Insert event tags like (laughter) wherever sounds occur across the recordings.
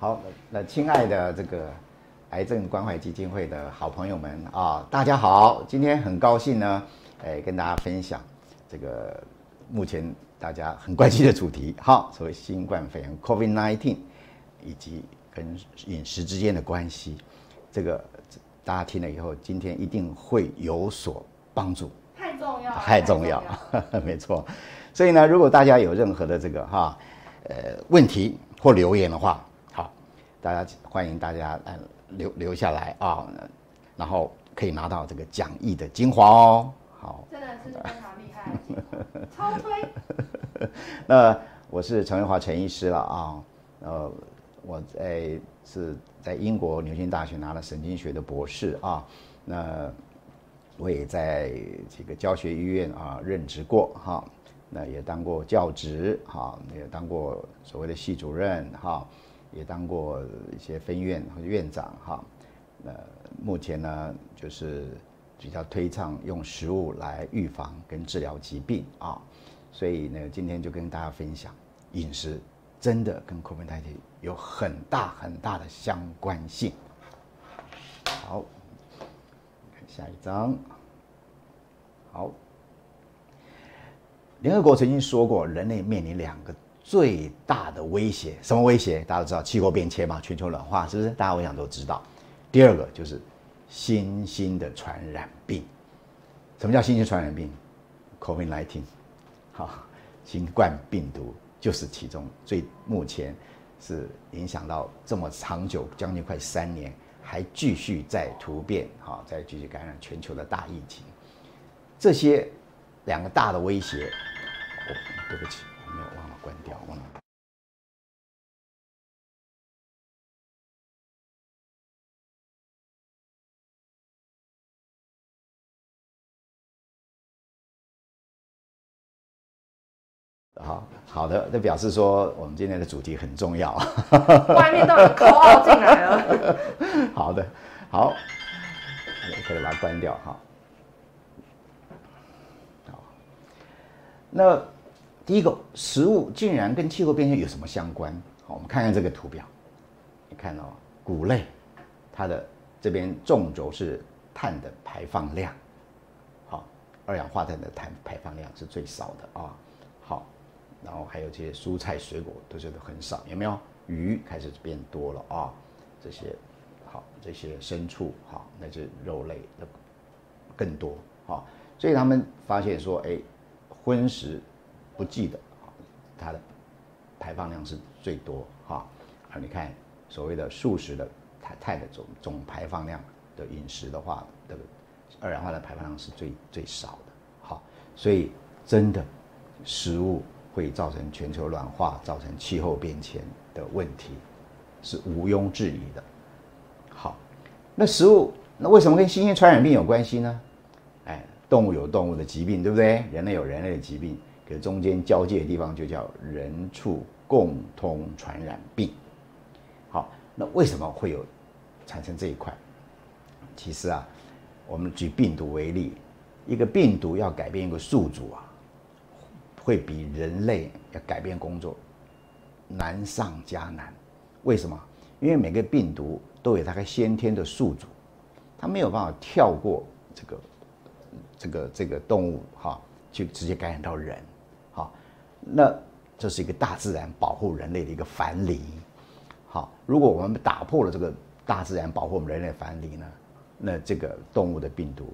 好，那亲爱的这个癌症关怀基金会的好朋友们啊，大家好！今天很高兴呢，哎，跟大家分享这个目前大家很关心的主题，好，所谓新冠肺炎 （COVID-19） 以及跟饮食之间的关系，这个大家听了以后，今天一定会有所帮助。太重要，太重要，(laughs) 没错。所以呢，如果大家有任何的这个哈呃问题或留言的话，大家欢迎大家呃留留下来啊，然后可以拿到这个讲义的精华哦。好，真的是非常厉害，超推。(laughs) 那我是陈瑞华陈医师了啊，呃，我在是在英国牛津大学拿了神经学的博士啊，那我也在这个教学医院啊任职过哈，那也当过教职哈，也当过所谓的系主任哈。也当过一些分院或者院长哈，那目前呢就是比较推倡用食物来预防跟治疗疾病啊，所以呢今天就跟大家分享饮食真的跟 COVID-19 有很大很大的相关性。好，看下一张。好，联合国曾经说过，人类面临两个。最大的威胁什么威胁？大家都知道气候变迁嘛，全球暖化是不是？大家我想都知道。第二个就是新兴的传染病。什么叫新兴传染病？COVID-19，好，新冠病毒就是其中最目前是影响到这么长久，将近快三年，还继续在突变，好，在继续感染全球的大疫情。这些两个大的威胁，哦，对不起。关掉。好好的，这表示说我们今天的主题很重要。(laughs) 外面都有口号进来了。(laughs) 好的，好，可以把它关掉哈。好，那。第一个，食物竟然跟气候变迁有什么相关？好，我们看看这个图表，你看到谷类，它的这边纵轴是碳的排放量，好，二氧化碳的碳排放量是最少的啊。好，然后还有这些蔬菜水果都是都很少，有没有？鱼开始变多了啊，这些好，这些牲畜好，那是肉类的更多好。所以他们发现说，哎，荤食。不记得，它的排放量是最多哈。而你看所谓的素食的碳碳的总总排放量的饮食的话，的二氧化碳排放量是最最少的。好，所以真的食物会造成全球暖化、造成气候变迁的问题，是毋庸置疑的。好，那食物那为什么跟新型传染病有关系呢？哎，动物有动物的疾病，对不对？人类有人类的疾病。可中间交界的地方就叫人畜共通传染病。好，那为什么会有产生这一块？其实啊，我们举病毒为例，一个病毒要改变一个宿主啊，会比人类要改变工作难上加难。为什么？因为每个病毒都有它个先天的宿主，它没有办法跳过这个这个这个动物哈，就直接感染到人。那这是一个大自然保护人类的一个藩篱，好，如果我们打破了这个大自然保护我们人类藩篱呢，那这个动物的病毒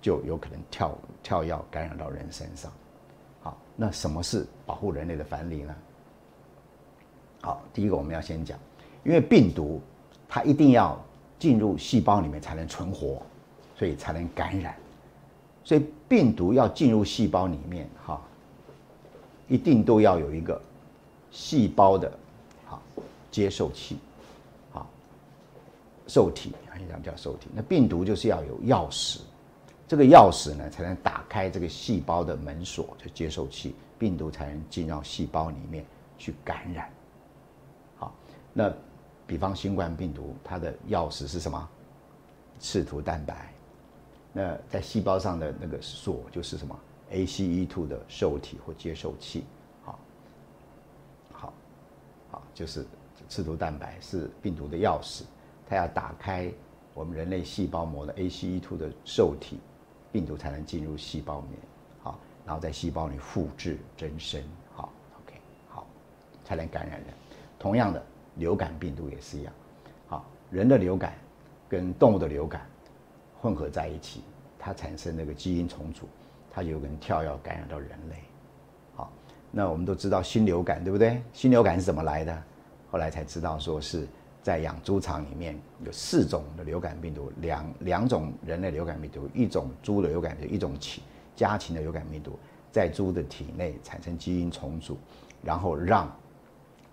就有可能跳跳药感染到人身上，好，那什么是保护人类的藩篱呢？好，第一个我们要先讲，因为病毒它一定要进入细胞里面才能存活，所以才能感染，所以病毒要进入细胞里面，哈。一定都要有一个细胞的，好接受器，好受体，一样叫受体。那病毒就是要有钥匙，这个钥匙呢才能打开这个细胞的门锁，就接受器，病毒才能进到细胞里面去感染。好，那比方新冠病毒，它的钥匙是什么？刺突蛋白。那在细胞上的那个锁就是什么？ACE2 的受体或接受器，好，好，好，就是刺突蛋白是病毒的钥匙，它要打开我们人类细胞膜的 ACE2 的受体，病毒才能进入细胞里面，好，然后在细胞里复制增生，好，OK，好，才能感染人。同样的，流感病毒也是一样，好，人的流感跟动物的流感混合在一起，它产生那个基因重组，它有可能跳跃感染到人类。好，那我们都知道新流感对不对？新流感是怎么来的？后来才知道说是在养猪场里面有四种的流感病毒，两两种人类流感病毒，一种猪的流感病毒，一种禽家禽的流感病毒，在猪的体内产生基因重组，然后让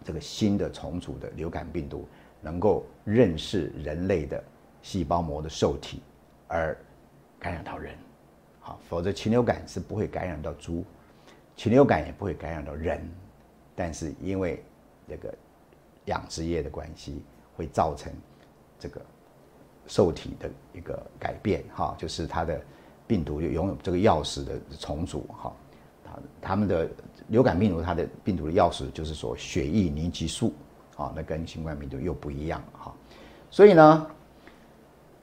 这个新的重组的流感病毒能够认识人类的细胞膜的受体，而感染到人。好，否则禽流感是不会感染到猪。禽流感也不会感染到人，但是因为这个养殖业的关系，会造成这个受体的一个改变，哈，就是它的病毒就拥有这个钥匙的重组，哈，它它们的流感病毒它的病毒的钥匙就是说血液凝集素，啊，那跟新冠病毒又不一样，哈，所以呢，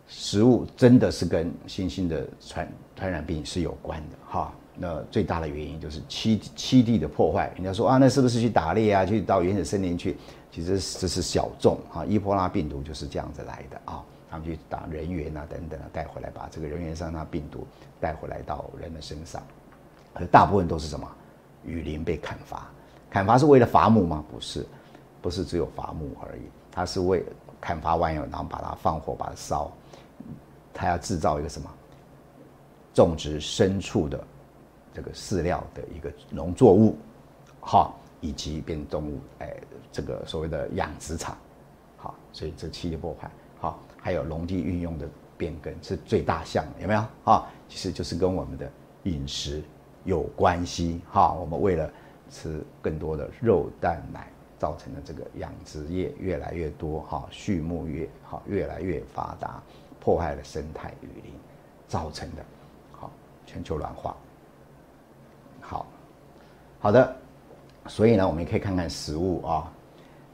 食物真的是跟新兴的传传染病是有关的，哈。那最大的原因就是栖栖地的破坏。人家说啊，那是不是去打猎啊？去到原始森林去？其实这是小众哈。伊波拉病毒就是这样子来的啊。他们去打人猿啊等等啊，带回来把这个人猿上那病毒带回来到人的身上。而大部分都是什么？雨林被砍伐，砍伐是为了伐木吗？不是，不是只有伐木而已。它是为砍伐完以后，然后把它放火把它烧。它要制造一个什么？种植牲畜的。这个饲料的一个农作物，好，以及变动物，哎，这个所谓的养殖场，好，所以这七的破坏，好，还有农地运用的变更是最大项，有没有？啊，其实就是跟我们的饮食有关系，哈，我们为了吃更多的肉蛋奶，造成的这个养殖业越来越多，哈，畜牧业好越来越发达，破坏了生态雨林，造成的，好，全球暖化。好，好的，所以呢，我们也可以看看食物啊，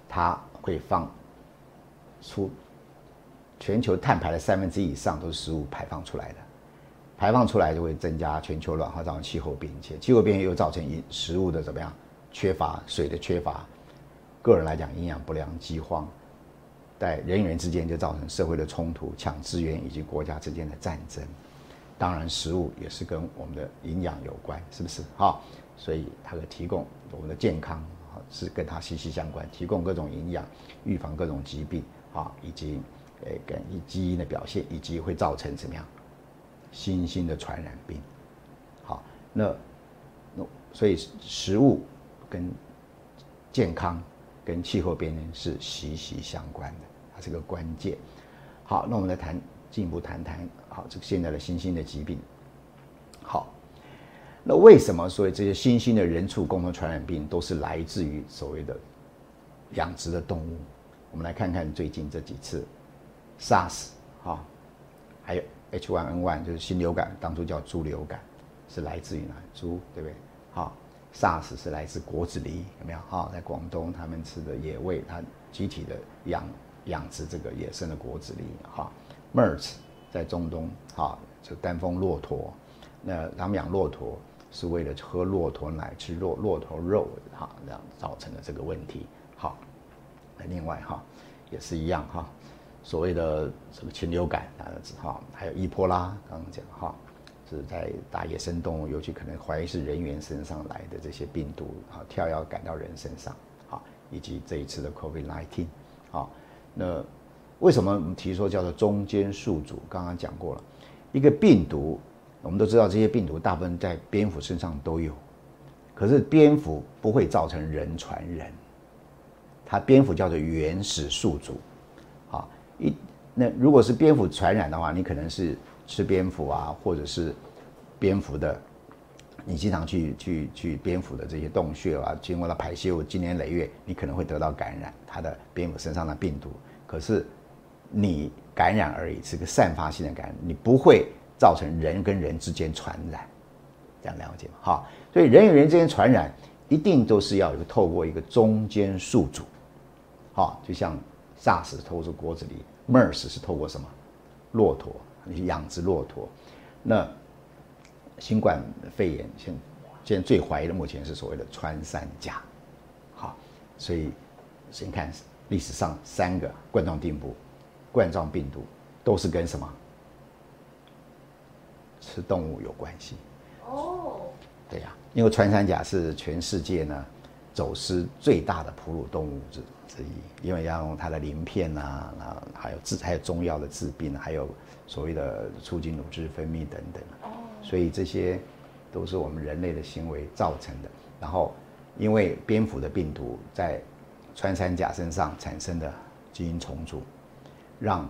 它会放出全球碳排的三分之一以上都是食物排放出来的，排放出来就会增加全球暖化，造成气候变迁，气候变迁又造成食物的怎么样缺乏，水的缺乏，个人来讲营养不良、饥荒，在人与人之间就造成社会的冲突、抢资源以及国家之间的战争。当然，食物也是跟我们的营养有关，是不是？哈，所以它的提供我们的健康，是跟它息息相关。提供各种营养，预防各种疾病啊，以及诶，跟基因的表现，以及会造成怎么样新兴的传染病。好，那那所以食物跟健康跟气候变迁是息息相关的，它是个关键。好，那我们来谈。进一步谈谈，好，这个现在的新兴的疾病，好，那为什么所以这些新兴的人畜共同传染病都是来自于所谓的养殖的动物？我们来看看最近这几次 SARS 哈，还有 H1N1 就是新流感，当初叫猪流感，是来自于哪？猪对不对？好，SARS 是来自果子狸，有没有？哈，在广东他们吃的野味，它集体的养养殖这个野生的果子狸，哈。MERS 在中东，哈，就丹峰骆驼，那他们养骆驼是为了喝骆驼奶、吃骆骆驼肉，哈，这样造成的这个问题。好，那另外哈，也是一样哈，所谓的什么禽流感啊，哈，还有伊波拉，刚刚讲哈，是在打野生动物，尤其可能怀疑是人员身上来的这些病毒，啊，跳要赶到人身上，好，以及这一次的 COVID-19，好，那。为什么我们提说叫做中间宿主？刚刚讲过了，一个病毒，我们都知道这些病毒大部分在蝙蝠身上都有，可是蝙蝠不会造成人传人，它蝙蝠叫做原始宿主，啊，一那如果是蝙蝠传染的话，你可能是吃蝙蝠啊，或者是蝙蝠的，你经常去去去蝙蝠的这些洞穴啊，经过它排泄物，经年累月，你可能会得到感染它的蝙蝠身上的病毒，可是。你感染而已，是个散发性的感染，你不会造成人跟人之间传染，这样了解吗？哈，所以人与人之间传染一定都是要透过一个中间宿主，好，就像 SARS 透过锅子里，MERS 是透过什么？骆驼，你养殖骆驼。那新冠肺炎现现在最怀疑的目前是所谓的穿山甲。好，所以先看历史上三个冠状病毒，冠状病毒都是跟什么吃动物有关系。哦，对呀，因为穿山甲是全世界呢走私最大的哺乳动物之之一，因为要用它的鳞片啊，那还有治还有中药的治病，还有所谓的促进乳汁分泌等等。哦，所以这些都是我们人类的行为造成的。然后，因为蝙蝠的病毒在穿山甲身上产生的基因重组，让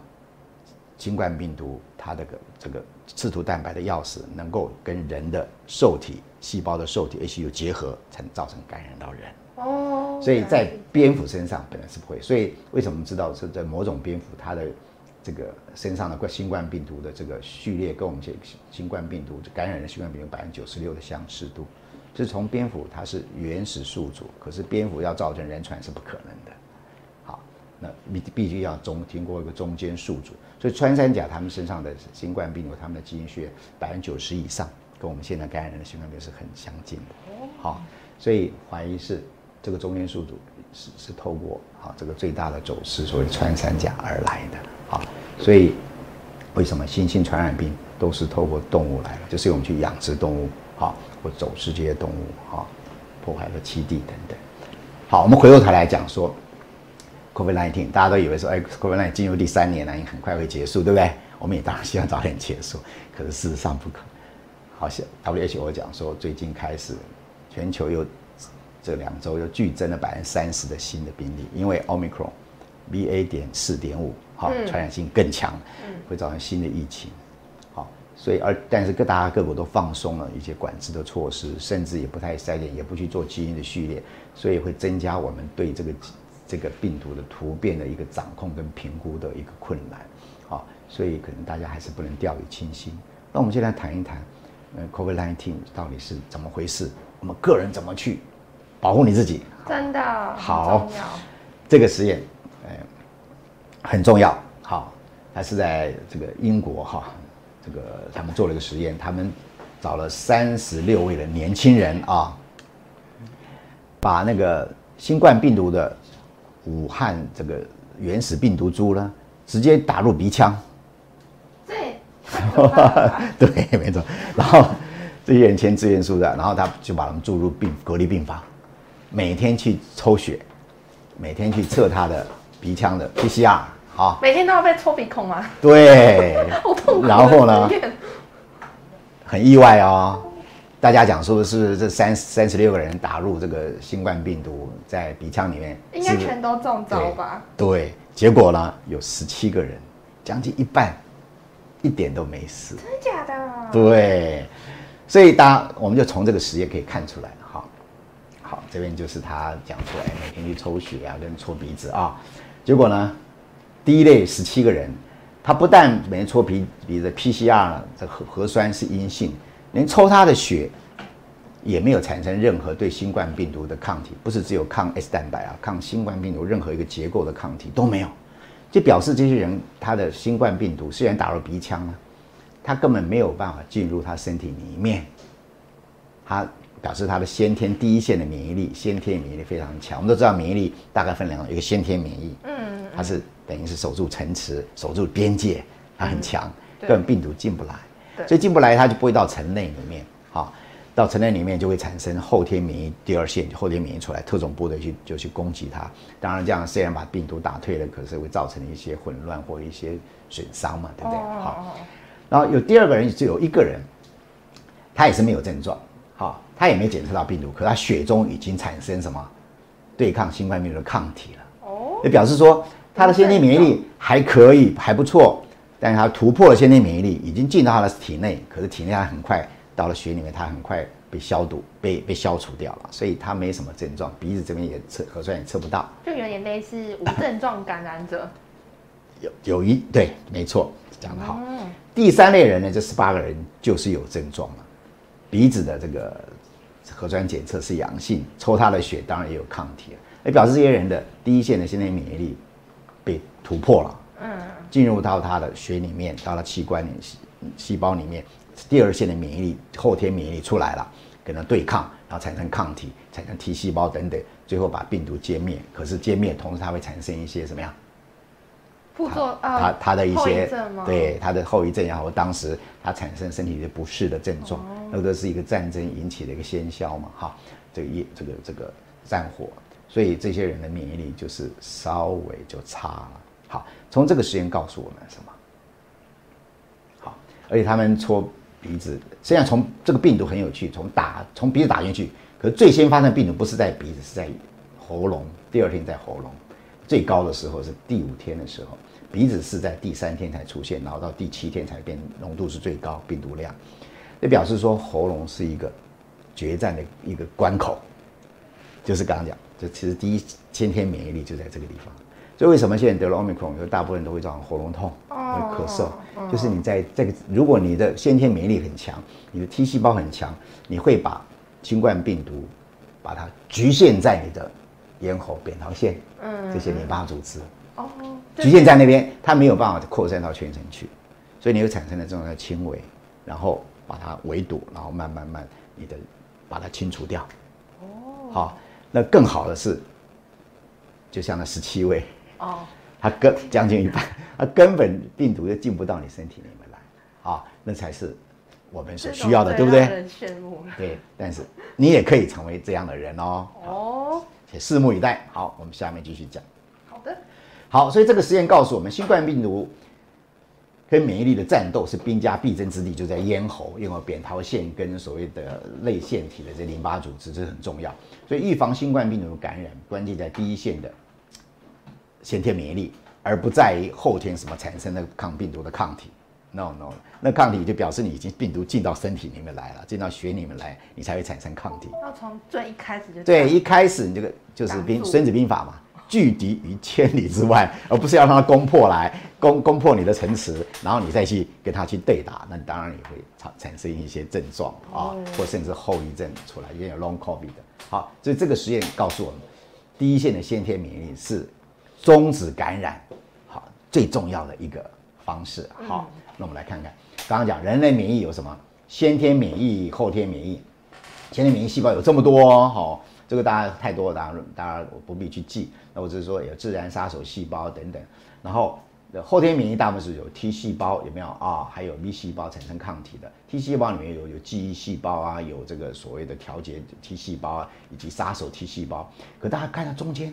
新冠病毒它的个这个刺突蛋白的钥匙能够跟人的受体细胞的受体 HU 结合，才造成感染到人。哦，所以在蝙蝠身上本来是不会。所以为什么知道是在某种蝙蝠它的这个身上的冠新冠病毒的这个序列跟我们这新冠病毒感染的新冠病毒百分之九十六的相似度？是从蝙蝠它是原始宿主，可是蝙蝠要造成人传是不可能的。好，那必必须要中经过一个中间宿主，所以穿山甲他们身上的新冠病毒，他们的基因序列百分之九十以上，跟我们现在感染人的新冠病毒是很相近的。好，所以怀疑是这个中间宿主是是透过啊这个最大的走私所谓穿山甲而来的。好，所以为什么新型传染病都是透过动物来的？就是我们去养殖动物。好，或走失这些动物，啊，破坏了栖地等等。好，我们回过头来讲说，COVID-19，大家都以为说，哎，COVID-19 进入第三年了，很快会结束，对不对？我们也当然希望早点结束，可是事实上不可。好像 WHO 讲说，最近开始，全球又这两周又剧增了百分之三十的新的病例，因为 Omicron BA. 点四点五，哈，传染性更强，会造成新的疫情。好所以，而但是各大家各国都放松了一些管制的措施，甚至也不太筛检，也不去做基因的序列，所以会增加我们对这个这个病毒的突变的一个掌控跟评估的一个困难。好，所以可能大家还是不能掉以轻心。那我们现在谈一谈，呃，COVID-19 到底是怎么回事？我们个人怎么去保护你自己？真的好，这个实验，哎，很重要。好，它是在这个英国哈。这个他们做了一个实验，他们找了三十六位的年轻人啊，把那个新冠病毒的武汉这个原始病毒株呢，直接打入鼻腔。对，(laughs) 对，没错。然后这些人签志愿书的，然后他就把他们注入病隔离病房，每天去抽血，每天去测他的鼻腔的 PCR。好，每天都要被抽鼻孔吗？对，(laughs) 好痛苦。然后呢？很意外哦，大家讲说是这三三十六个人打入这个新冠病毒在鼻腔里面，应该全都中招吧？对，结果呢有十七个人，将近一半一点都没事。真的假的？对，所以大家我们就从这个实验可以看出来这边就是他讲出来每天去抽血啊，跟搓鼻子啊，结果呢？第一类十七个人，他不但每天抽鼻鼻子 PCR 这核核酸是阴性，连抽他的血也没有产生任何对新冠病毒的抗体，不是只有抗 S 蛋白啊，抗新冠病毒任何一个结构的抗体都没有，就表示这些人他的新冠病毒虽然打入鼻腔了，他根本没有办法进入他身体里面，他表示他的先天第一线的免疫力，先天免疫力非常强。我们都知道免疫力大概分两种，一个先天免疫，嗯，它是。等于是守住城池，守住边界，它很强，根本病毒进不来，所以进不来，它就不会到城内里面。好，到城内里面就会产生后天免疫第二线，后天免疫出来，特种部队去就去攻击它。当然，这样虽然把病毒打退了，可是会造成一些混乱或一些损伤嘛，对不对？好，然后有第二个人，只有一个人，他也是没有症状，好，他也没检测到病毒，可他血中已经产生什么对抗新冠病毒的抗体了。哦，也表示说。他的先天免疫力还可以，还不错，但是他突破了先天免疫力，已经进到他的体内，可是体内他很快到了血里面，他很快被消毒、被被消除掉了，所以他没什么症状，鼻子这边也测核酸也测不到，就有点类似无症状感染者。有有一对，没错，讲得好。嗯第三类人呢，这十八个人就是有症状了，鼻子的这个核酸检测是阳性，抽他的血当然也有抗体了。也表示这些人的第一线的先天免疫力被突破了，嗯，进入到他的血里面，到了器官里细细胞里面，第二线的免疫力后天免疫力出来了，跟他对抗，然后产生抗体，产生 T 细胞等等，最后把病毒歼灭。可是歼灭同时它会产生一些什么样？副作他啊，他的一些对他的后遗症也好，当时他产生身体的不适的症状，哦那个都是一个战争引起的一个先兆嘛，哈，这个一这个这个战火，所以这些人的免疫力就是稍微就差了。好，从这个实验告诉我们什么？好，而且他们戳鼻子，实际上从这个病毒很有趣，从打从鼻子打进去，可是最先发生的病毒不是在鼻子，是在喉咙，第二天在喉咙，最高的时候是第五天的时候，鼻子是在第三天才出现，然后到第七天才变浓度是最高病毒量，这表示说喉咙是一个决战的一个关口，就是刚刚讲，这其实第一先天免疫力就在这个地方。所以为什么现在得了 omicron，有大部分人都会造成喉咙痛、会咳嗽，就是你在这个，如果你的先天免疫力很强，你的 T 细胞很强，你会把新冠病毒把它局限在你的咽喉、扁桃腺，嗯这些淋巴组织，哦，局限在那边，它没有办法扩散到全身去，所以你会产生了这种叫轻微，然后把它围堵，然后慢慢慢你的把它清除掉。哦，好，那更好的是，就像那十七位，哦，(laughs) 它根将近一半，它根本病毒就进不到你身体里面来，啊，那才是我们所需要的，对不对？羡慕。对，但是你也可以成为这样的人哦，哦，且拭目以待。好，我们下面继续讲。好的，好，所以这个实验告诉我们，新冠病毒跟免疫力的战斗是兵家必争之地，就在咽喉，因为扁桃腺跟所谓的泪腺体的这淋巴组织，这很重要。所以预防新冠病毒感染，关键在第一线的先天免疫力，而不在于后天什么产生的抗病毒的抗体。No No，那抗体就表示你已经病毒进到身体里面来了，进到血里面来，你才会产生抗体。要从最一开始就对，一开始你这个就是兵孙子兵法嘛，拒敌于千里之外，而不是要让他攻破来，攻攻破你的城池，然后你再去跟他去对打，那当然也会产产生一些症状啊，或甚至后遗症出来，也有 long covid 的。好，所以这个实验告诉我们，第一线的先天免疫力是终止感染，好最重要的一个方式。好，那我们来看看，刚刚讲人类免疫有什么？先天免疫、后天免疫。先天免疫细胞有这么多哦，好、这个大家太多了，当然当然我不必去记。那我只是说有自然杀手细胞等等，然后呃后天免疫大部分是有 T 细胞有没有啊？还有 B 细胞产生抗体的 T 细胞里面有有记忆细胞啊，有这个所谓的调节 T 细胞啊，以及杀手 T 细胞。可大家看到中间，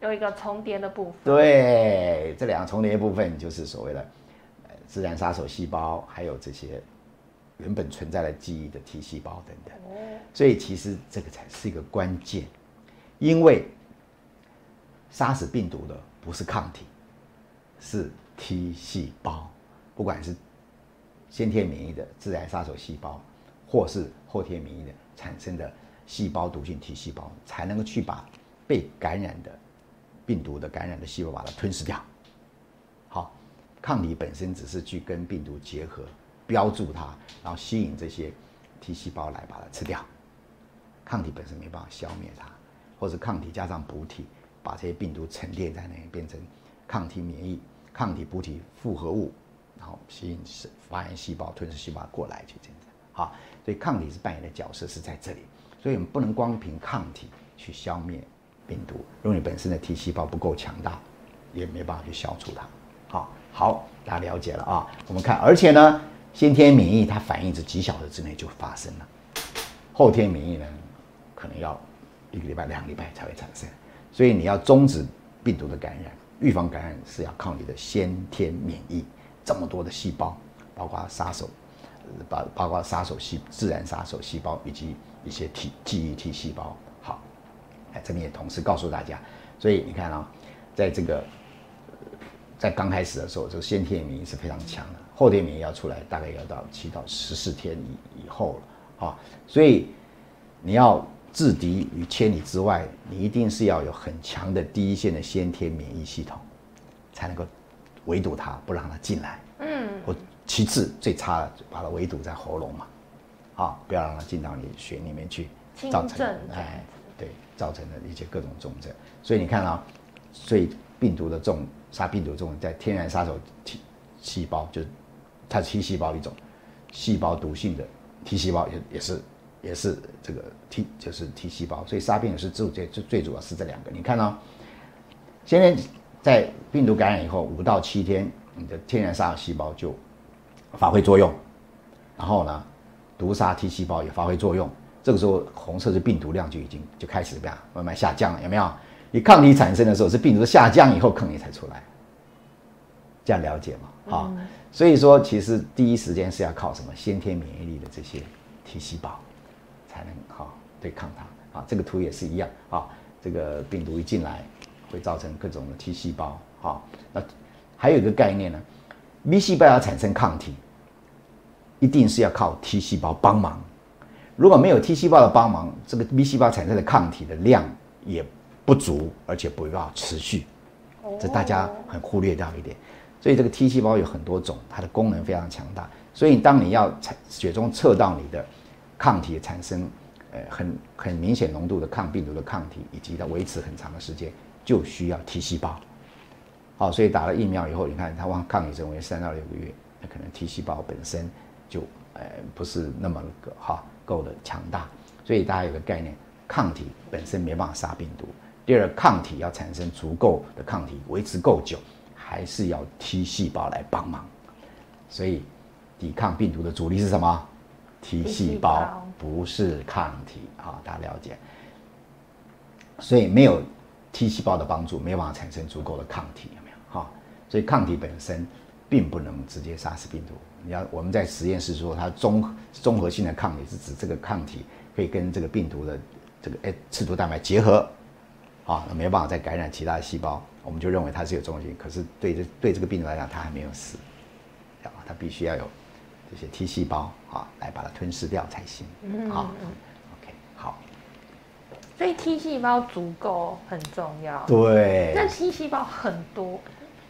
有一个重叠的部分。对，这两个重叠部分就是所谓的呃自然杀手细胞，还有这些原本存在的记忆的 T 细胞等等。所以其实这个才是一个关键，因为杀死病毒的不是抗体，是 T 细胞，不管是先天免疫的自然杀手细胞，或是后天免疫的产生的细胞毒性 T 细胞，才能够去把被感染的病毒的感染的细胞把它吞噬掉。抗体本身只是去跟病毒结合，标注它，然后吸引这些 T 细胞来把它吃掉。抗体本身没办法消灭它，或者抗体加上补体，把这些病毒沉淀在那里，变成抗体免疫、抗体补体复合物，然后吸引是发炎细胞、吞噬细胞过来去这样子。好，所以抗体是扮演的角色是在这里，所以我们不能光凭抗体去消灭病毒，如果你本身的 T 细胞不够强大，也没办法去消除它。好，好，大家了解了啊。我们看，而且呢，先天免疫它反应是几小时之内就发生了，后天免疫呢，可能要一个礼拜、两个礼拜才会产生。所以你要终止病毒的感染，预防感染是要靠你的先天免疫，这么多的细胞，包括杀手，包包括杀手细自然杀手细胞以及一些 T 记忆 T 细胞。好，哎，这边也同时告诉大家，所以你看啊、在这个在刚开始的时候，这个先天免疫是非常强的，后天免疫要出来大概要到七到十四天以以后了啊，所以你要制敌于千里之外，你一定是要有很强的第一线的先天免疫系统，才能够围堵它，不让它进来。嗯，或其次最差的，把它围堵在喉咙嘛，啊，不要让它进到你血里面去，造成哎，对，造成的一些各种重症。所以你看啊，所以病毒的这种杀病毒这种在天然杀手 T 细胞，就是它是 T 细胞一种细胞毒性的 T 细胞，也也是也是这个 T 就是 T 细胞，所以杀病毒是最最最最主要是这两个。你看啊，现在在病毒感染以后五到七天，你的天然杀手细胞就发挥作用，然后呢，毒杀 T 细胞也发挥作用。这个时候红色的病毒量就已经就开始怎么样慢慢下降了，有没有？你抗体产生的时候是病毒下降以后抗体才出来，这样了解吗？好，所以说其实第一时间是要靠什么先天免疫力的这些 T 细胞才能好对抗它啊。这个图也是一样啊，这个病毒一进来会造成各种的 T 细胞啊。那还有一个概念呢，B 细胞要产生抗体，一定是要靠 T 细胞帮忙。如果没有 T 细胞的帮忙，这个 B 细胞产生的抗体的量也不足，而且不要持续，这大家很忽略掉一点。所以这个 T 细胞有很多种，它的功能非常强大。所以当你要测血中测到你的抗体产生，呃，很很明显浓度的抗病毒的抗体，以及它维持很长的时间，就需要 T 细胞。好，所以打了疫苗以后，你看它往抗体成为三到六个月，那可能 T 细胞本身就呃不是那么个哈。够的强大，所以大家有个概念，抗体本身没办法杀病毒。第二，抗体要产生足够的抗体，维持够久，还是要 T 细胞来帮忙。所以，抵抗病毒的主力是什么？T 细胞，不是抗体啊！大家了解。所以没有 T 细胞的帮助，没有办法产生足够的抗体，有没有？哈，所以抗体本身并不能直接杀死病毒。你要我们在实验室说，它综综合性的抗体是指这个抗体可以跟这个病毒的这个诶刺突蛋白结合，啊，没有办法再感染其他的细胞，我们就认为它是有综合性。可是对这对这个病毒来讲，它还没有死，啊，它必须要有这些 T 细胞啊来把它吞噬掉才行。啊，OK，好。所以 T 细胞足够很重要。对。那 T 细胞很多，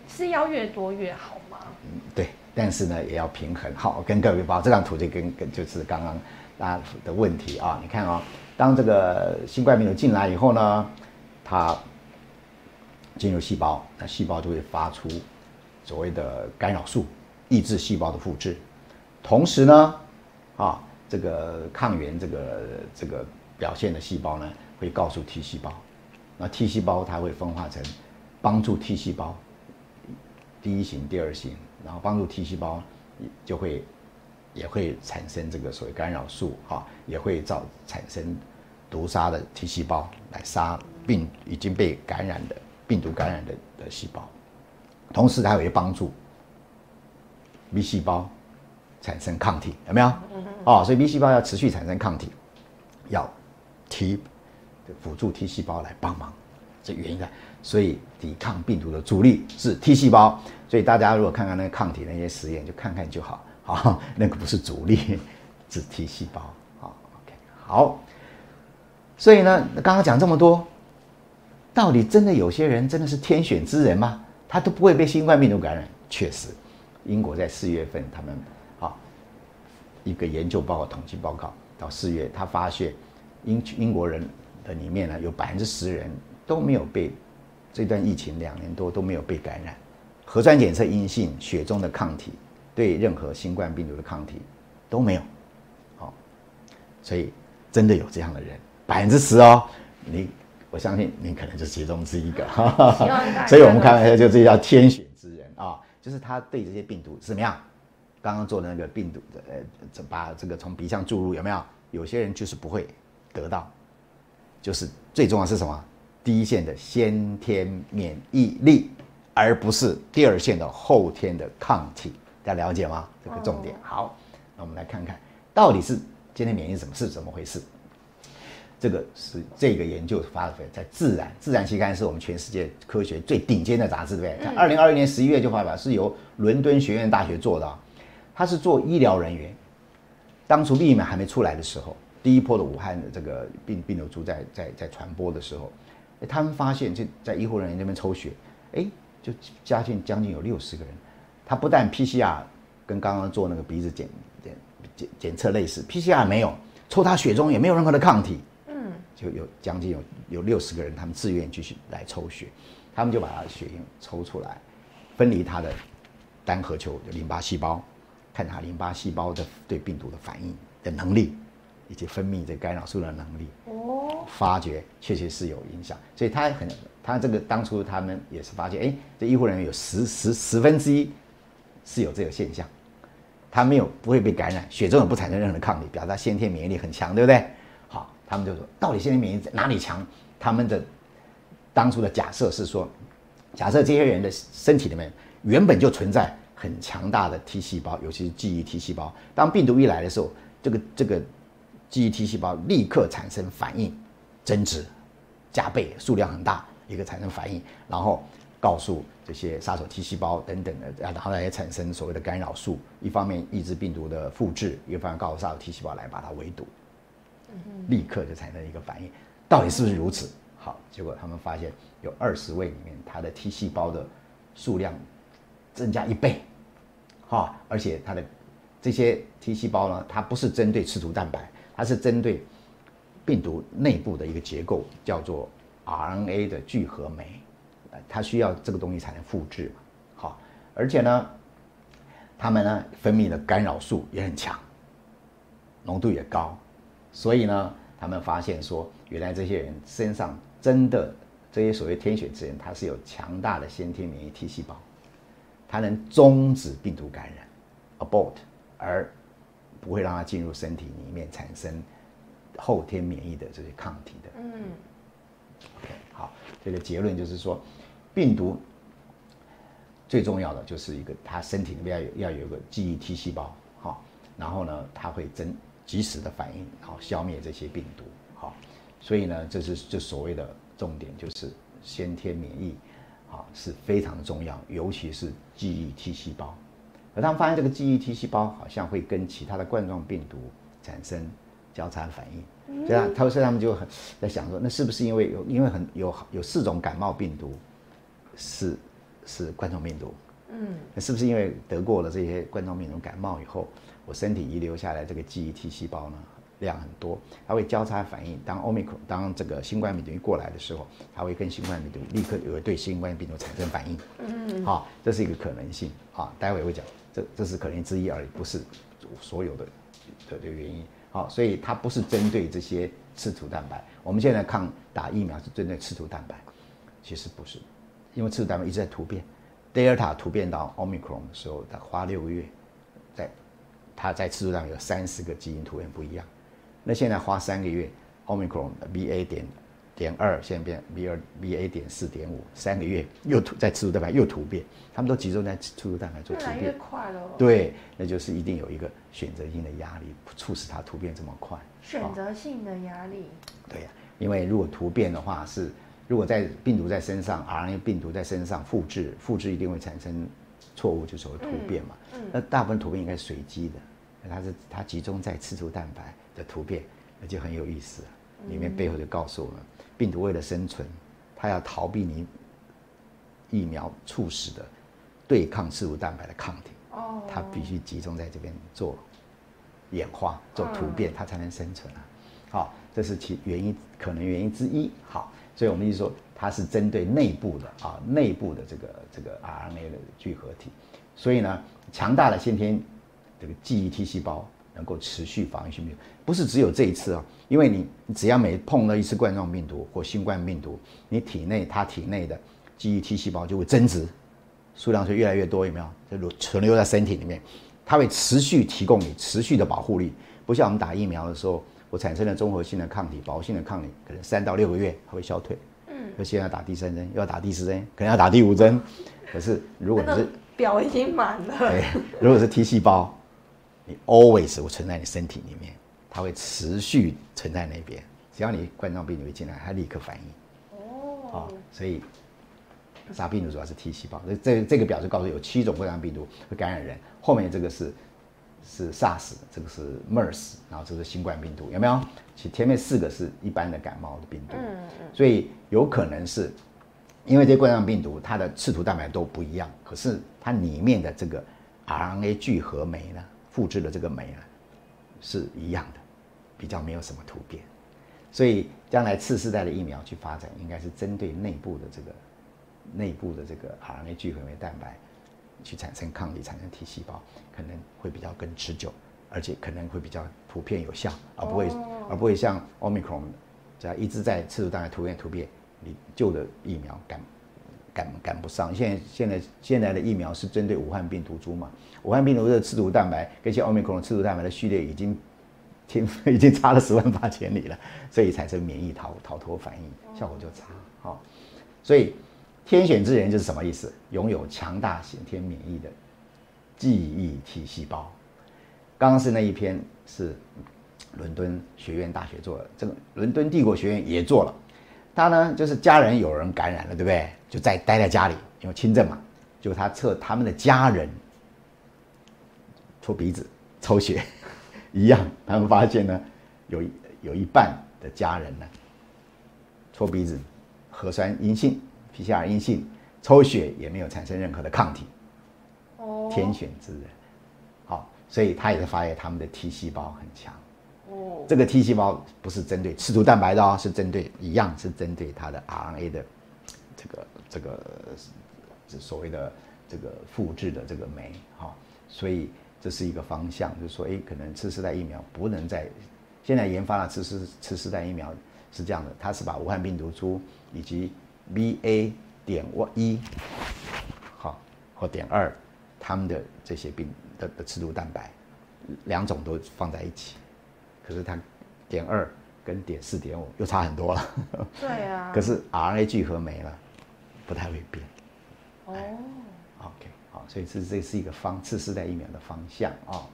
是要越多越好吗？嗯，对。但是呢，也要平衡。好，我跟各位报这张图就跟跟就是刚刚大家的问题啊。你看啊，当这个新冠病毒进来以后呢，它进入细胞，那细胞就会发出所谓的干扰素，抑制细胞的复制。同时呢，啊，这个抗原这个这个表现的细胞呢，会告诉 T 细胞，那 T 细胞它会分化成帮助 T 细胞第一型、第二型。然后帮助 T 细胞，就会也会产生这个所谓干扰素，哈，也会造产生毒杀的 T 细胞来杀病已经被感染的病毒感染的的细胞，同时它也会帮助 B 细胞产生抗体，有没有？哦，所以 B 细胞要持续产生抗体，要 T 辅助 T 细胞来帮忙，这原因在。所以抵抗病毒的主力是 T 细胞。所以大家如果看看那个抗体那些实验，就看看就好。好，(laughs) 那个不是主力，是 T 细胞。好，OK，好。所以呢，刚刚讲这么多，到底真的有些人真的是天选之人吗？他都不会被新冠病毒感染？确实，英国在四月份，他们啊一个研究报告统计报告到四月，他发现英英国人的里面呢，有百分之十人都没有被这段疫情两年多都没有被感染。核酸检测阴性，血中的抗体对任何新冠病毒的抗体都没有，好，所以真的有这样的人，百分之十哦，你我相信你可能就是其中之一个，所以我们开玩笑就这叫天选之人啊，就是他对这些病毒怎么样？刚刚做的那个病毒的呃，把这个从鼻腔注入有没有？有些人就是不会得到，就是最重要是什么？第一线的先天免疫力。而不是第二线的后天的抗体，大家了解吗？这个重点。好，那我们来看看，到底是今天免疫什么是怎么回事？这个是这个研究发表在《自然》，《自然》期刊是我们全世界科学最顶尖的杂志，对不对？在二零二一年十一月就发表，是由伦敦学院大学做的，他是做医疗人员。当初疫苗还没出来的时候，第一波的武汉的这个病病毒株在在在传播的时候，他们发现就在医护人员那边抽血，哎。就加进将近有六十个人，他不但 PCR 跟刚刚做那个鼻子检检检检测类似，PCR 没有，抽他血中也没有任何的抗体，嗯，就有将近有有六十个人，他们自愿继续来抽血，他们就把他的血液抽出来，分离他的单核球的淋巴细胞，看他淋巴细胞的对病毒的反应的能力，以及分泌这干扰素的能力。哦，发觉确实是有影响，所以他很他这个当初他们也是发现，哎，这医护人员有十十十分之一是有这个现象，他没有不会被感染，血中也不产生任何的抗体，表示他先天免疫力很强，对不对？他们就说，到底先天免疫哪里强？他们的当初的假设是说，假设这些人的身体里面原本就存在很强大的 T 细胞，尤其是记忆 T 细胞。当病毒一来的时候，这个这个记忆 T 细胞立刻产生反应，增殖、加倍，数量很大，一个产生反应，然后告诉这些杀手 T 细胞等等的，然后来产生所谓的干扰素，一方面抑制病毒的复制，一方面告诉杀手 T 细胞来把它围堵。立刻就产生一个反应，到底是不是如此？好，结果他们发现有二十位里面，它的 T 细胞的数量增加一倍，哈，而且它的这些 T 细胞呢，它不是针对刺突蛋白，它是针对病毒内部的一个结构，叫做 RNA 的聚合酶，它需要这个东西才能复制嘛，好，而且呢，它们呢分泌的干扰素也很强，浓度也高。所以呢，他们发现说，原来这些人身上真的这些所谓天选之人，他是有强大的先天免疫 T 细胞，它能终止病毒感染，abort，而不会让它进入身体里面产生后天免疫的这些抗体的。嗯。OK，好，这个结论就是说，病毒最重要的就是一个，他身体里面要有要有个记忆 T 细胞，好，然后呢，它会增。及时的反应，好消灭这些病毒，好，所以呢，这是就所谓的重点，就是先天免疫，啊是非常重要，尤其是记忆 T 细胞。而他们发现这个记忆 T 细胞好像会跟其他的冠状病毒产生交叉反应，所以他他说他们就很在想说，那是不是因为有因为很有有四种感冒病毒是是冠状病毒，嗯，那是不是因为得过了这些冠状病毒感冒以后？我身体遗留下来这个记忆 T 细胞呢量很多，它会交叉反应。当奥密克当这个新冠病毒一过来的时候，它会跟新冠病毒立刻有对新冠病毒产生反应。嗯，好，这是一个可能性。好，待会会讲，这这是可能之一而已，不是所有的的的原因。好，所以它不是针对这些刺突蛋白。我们现在抗打疫苗是针对刺突蛋白，其实不是，因为刺突蛋白一直在突变。德尔塔突变到 Omicron 的时候，它花六个月。它在次数上有三十个基因突变不一样，那现在花三个月，omicron BA 点点二现在变 B 二 BA 点四点五，三个月又突在次数蛋白又突变，他们都集中在次数蛋白做突变，越快了。对，那就是一定有一个选择性的压力，促使它突变这么快。选择性的压力。对呀，因为如果突变的话是，如果在病毒在身上，RNA 病毒在身上复制，复制一定会产生错误，就所谓突变嘛。嗯。那大部分突变应该是随机的。它是它集中在刺突蛋白的突变，那就很有意思。里面背后就告诉我们，病毒为了生存，它要逃避你疫苗促使的对抗刺突蛋白的抗体。哦。它必须集中在这边做演化、做突变，它才能生存啊。好，这是其原因，可能原因之一。好，所以我们就说它是针对内部的啊，内部的这个这个 RNA 的聚合体。所以呢，强大的先天。这个记忆 T 细胞能够持续防御性病毒，不是只有这一次啊，因为你只要每碰到一次冠状病毒或新冠病毒，你体内它体内的记忆 T 细胞就会增值，数量就越来越多，有没有？就存留在身体里面，它会持续提供你持续的保护力，不像我们打疫苗的时候，我产生了综合性的抗体、保护性的抗体，可能三到六个月它会消退。嗯，那现在打第三针，又要打第四针，可能要打第五针。可是如果你是表已经满了，(laughs) 对，如果是 T 细胞。你 always 会存在你身体里面，它会持续存在那边。只要你冠状病毒一进来，它立刻反应。哦，好，所以杀病毒主要是 T 细胞。这这这个表就告诉有七种冠状病毒会感染人。后面这个是是 SARS，这个是 MERS，然后这是新冠病毒，有没有？其前面四个是一般的感冒的病毒。嗯嗯。所以有可能是因为这冠状病毒它的刺突蛋白都不一样，可是它里面的这个 RNA 聚合酶呢？复制的这个酶呢，是一样的，比较没有什么突变，所以将来次世代的疫苗去发展，应该是针对内部的这个内部的这个 RNA 聚合酶蛋白去产生抗体，产生 T 细胞，可能会比较更持久，而且可能会比较普遍有效，而不会、而不会像 Omicron 只要一直在次世代突变突变，你旧的疫苗赶赶赶不上。现在现在现在的疫苗是针对武汉病毒株嘛，武汉病毒的刺突蛋白跟像 Omicron 刺突蛋白的序列已经天已经差了十万八千里了，所以产生免疫逃逃脱反应，效果就差。好、所以天选之人就是什么意思？拥有强大先天免疫的记忆体细胞。刚刚是那一篇是伦敦学院大学做的，这个伦敦帝国学院也做了。他呢就是家人有人感染了，对不对？就在待在家里，因为轻症嘛，就他测他们的家人戳鼻子、抽血一样，他们发现呢，有一有一半的家人呢，戳鼻子核酸阴性，PCR 阴性，抽血也没有产生任何的抗体，哦天选之人。好，所以他也是发现他们的 T 细胞很强。哦，这个 T 细胞不是针对刺突蛋白的哦，是针对一样是针对它的 RNA 的这个这个这所谓的这个复制的这个酶哈、所以这是一个方向，就是说，哎，可能次世代疫苗不能再现在研发了次世次世代疫苗是这样的，它是把武汉病毒株以及 BA 点一好或点二他们的这些病的的刺突蛋白两种都放在一起。可是它点二跟点四点五又差很多了。对啊。(laughs) 可是 RNA 聚合酶了，不太会变。哦，OK，好，所以这这是一个方次世代疫苗的方向啊、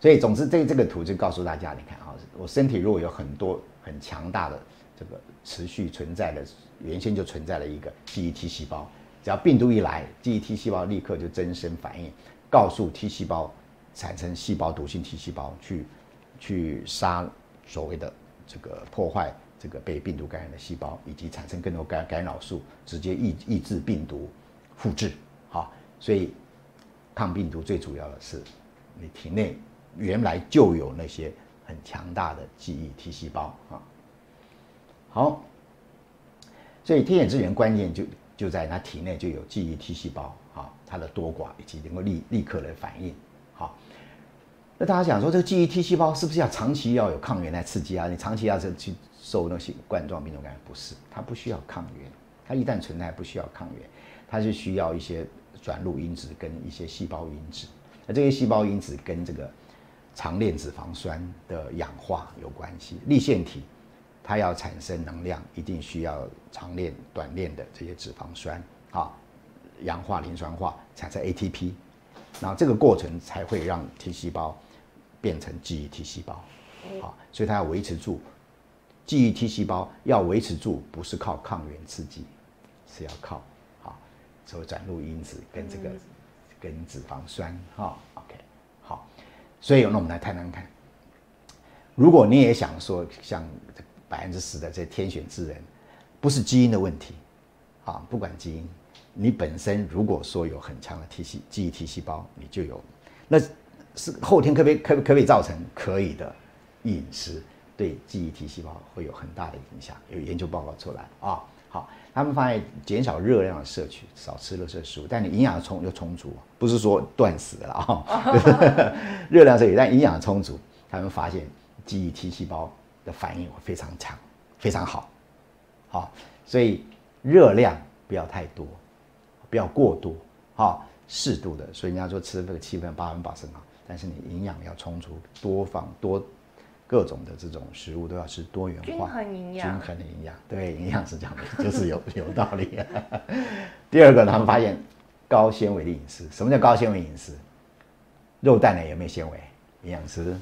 所以总之这这个图就告诉大家，你看啊、我身体如果有很多很强大的这个持续存在的，原先就存在了一个记忆 T 细胞，只要病毒一来，记忆 T 细胞立刻就增生反应，告诉 T 细胞产生细胞毒性 T 细胞去去杀所谓的这个破坏这个被病毒感染的细胞，以及产生更多干干扰素，直接抑抑制病毒复制。好，所以抗病毒最主要的是你体内原来就有那些很强大的记忆 T 细胞啊。好，所以天眼之源关键就就在它体内就有记忆 T 细胞啊，它的多寡以及能够立立刻的反应。好，那大家想说，这个记忆 T 细胞是不是要长期要有抗原来刺激啊？你长期要是去受那些冠状病毒感染，不是，它不需要抗原，它一旦存在不需要抗原，它是需要一些转录因子跟一些细胞因子。那这些细胞因子跟这个长链脂肪酸的氧化有关系。立腺体它要产生能量，一定需要长链、短链的这些脂肪酸啊，氧化磷酸化产生 ATP，然后这个过程才会让 T 细胞变成记忆 T 细胞，啊，所以它要维持住记忆 T 细胞要维持住，不是靠抗原刺激，是要靠啊，所谓转录因子跟这个、跟脂肪酸哈、OK 好，所以那我们来谈谈看，如果你也想说像百分之十的这天选之人，不是基因的问题，啊，不管基因，你本身如果说有很强的 T 细记忆 T 细胞，你就有，那是后天可不可以可不可以造成？可以的，饮食对记忆 T 细胞会有很大的影响，有研究报告出来啊。好，他们发现减少热量的摄取，少吃垃圾食物，但你营养充又充足，不是说断食了啊，(laughs) 热量摄取，但营养充足，他们发现记忆 T 细胞的反应会非常强，非常好。好，所以热量不要太多，不要过多，哈，适度的。所以人家说吃这个七分八分饱是很好，但是你营养要充足，多放多各种的这种食物都要吃多元化，均衡营养均衡的营养，对，营养是这样的，就是有 (laughs) 有道理。第二个，他们发现高纤维的饮食，什么叫高纤维饮食？肉蛋呢有没有纤维？营养师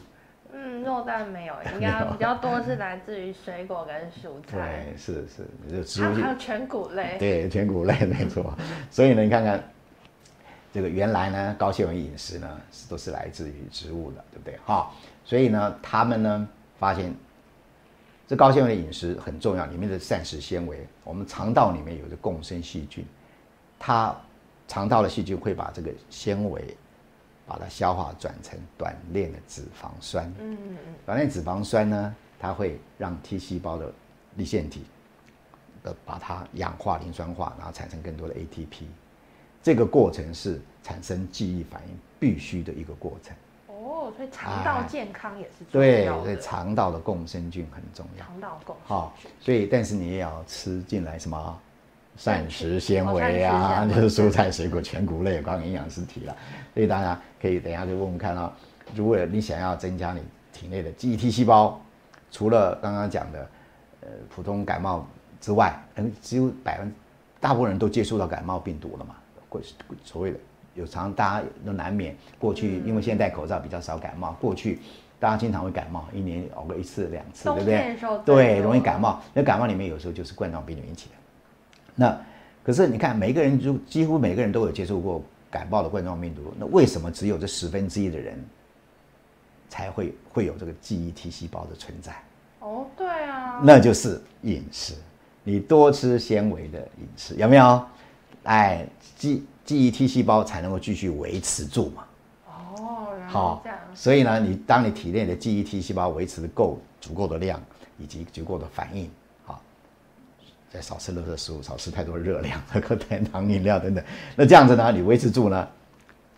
嗯，肉蛋没有，(laughs) 应该比较多是来自于水果跟蔬菜，对，是是，就植物性还有全谷类。(laughs) 对，全谷类没错。所以呢，你看看这个原来呢，高纤维饮食呢是都是来自于植物的，对不对？哈，所以呢，他们呢发现这高纤维的饮食很重要，里面的膳食纤维，我们肠道里面有着共生细菌，它肠道的细菌会把这个纤维把它消化转成短链的脂肪酸。嗯嗯嗯短链脂肪酸呢，它会让 T 细胞的立腺体的把它氧化磷酸化，然后产生更多的 ATP。这个过程是产生记忆反应必须的一个过程。哦，所以肠道健康也是重，要的。所以肠道的共生菌很重要。肠道共好生菌，所以但是你也要吃进来什么膳食纤哦维啊，(laughs) 就是蔬菜、水果、全谷类，刚刚营养师提了，所以大家可以等一下就问问看哦，如果你想要增加你体内的记忆 T 细胞，除了刚刚讲的呃普通感冒之外，嗯，几乎百分大部分人都接触到感冒病毒了嘛，过所谓的有常大家都难免过去，因为现在戴口罩比较少感冒，过去大家经常会感冒，一年熬个一次两次，对不对？对，容易感冒。那感冒里面有时候就是冠状病毒引起的。那可是你看，每个人就几乎每个人都有接触过感冒的冠状病毒，那为什么只有这十分之一的人才会会有这个记忆 T 细胞的存在？哦，对啊，那就是饮食，你多吃纤维的饮食，有没有？哎，记记忆 T 细胞才能够继续维持住嘛。哦，好所以呢，你当你体内的记忆 T 细胞维持够足够的量，以及足够的反应，好，再少吃垃圾食物，少吃太多热量，(laughs) 喝甜糖饮料等等，那这样子呢，你维持住呢，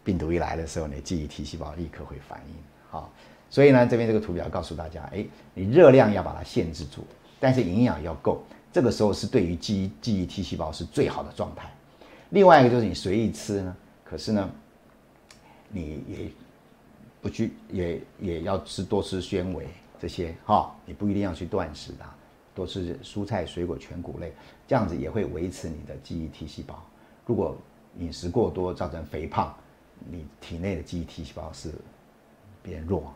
病毒一来的时候，你的记忆体细胞立刻会反应，好，所以呢，这边这个图表告诉大家，哎，你热量要把它限制住，但是营养要够，这个时候是对于记忆记忆体细胞是最好的状态。另外一个就是你随意吃呢，可是呢，你也不去也也要吃多吃纤维这些哈、你不一定要去断食的啊，多吃蔬菜、水果、全谷类，这样子也会维持你的记忆 T 细胞。如果饮食过多造成肥胖，你体内的记忆 T 细胞是变弱，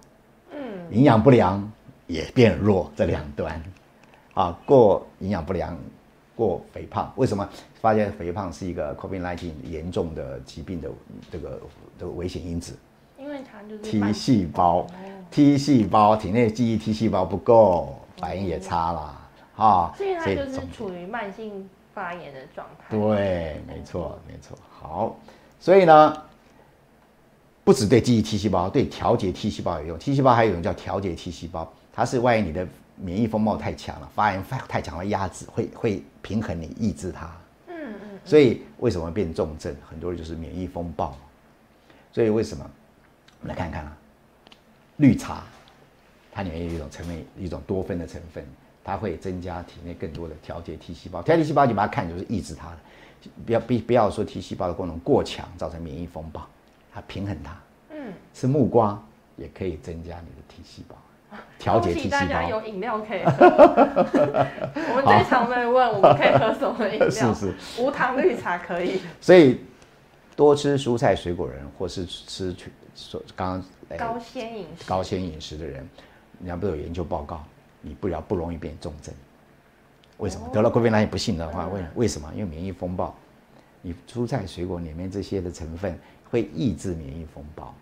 嗯，营养不良也变弱，这两端，啊，过营养不良，过肥胖，为什么？发现肥胖是一个 COVID-19 严重的疾病的这个这个危险因子？因为它就是 T 慢细胞，T 细胞体内记忆 T 细胞不够，反应也差啦，啊，所以它就是处于慢性发炎的状态。对，没错，没错。好，所以呢，不止对记忆 T 细胞，对调节 T 细胞有用。T 细胞还有一种叫调节 T 细胞，它是万一你的免疫风暴太强了，发炎太强，了压制，会会平衡你，抑制它。嗯嗯，所以为什么变重症？很多人就是免疫风暴。所以为什么？我们来看看啊，绿茶，它里面有一种成分，一种多酚的成分，它会增加体内更多的调节 T 细胞。调节 T 细胞你把它看就是抑制它的，不要不不要说 T 细胞的功能过强，造成免疫风暴，它平衡它。嗯，吃木瓜也可以增加你的 T 细胞，调节恭 T 细胞。家有饮料可以喝。我们最常被问，我们可以喝什么饮料？(laughs) 是是，无糖绿茶可以。所以多吃蔬菜水果人，或是吃全所刚刚哎高纤饮食，高纤饮食的人，人家不是有研究报告，你不了不容易变重症。为什么？得了 COVID-19 不幸的话，为为什么？因为免疫风暴，你蔬菜水果里面这些的成分会抑制免疫风暴，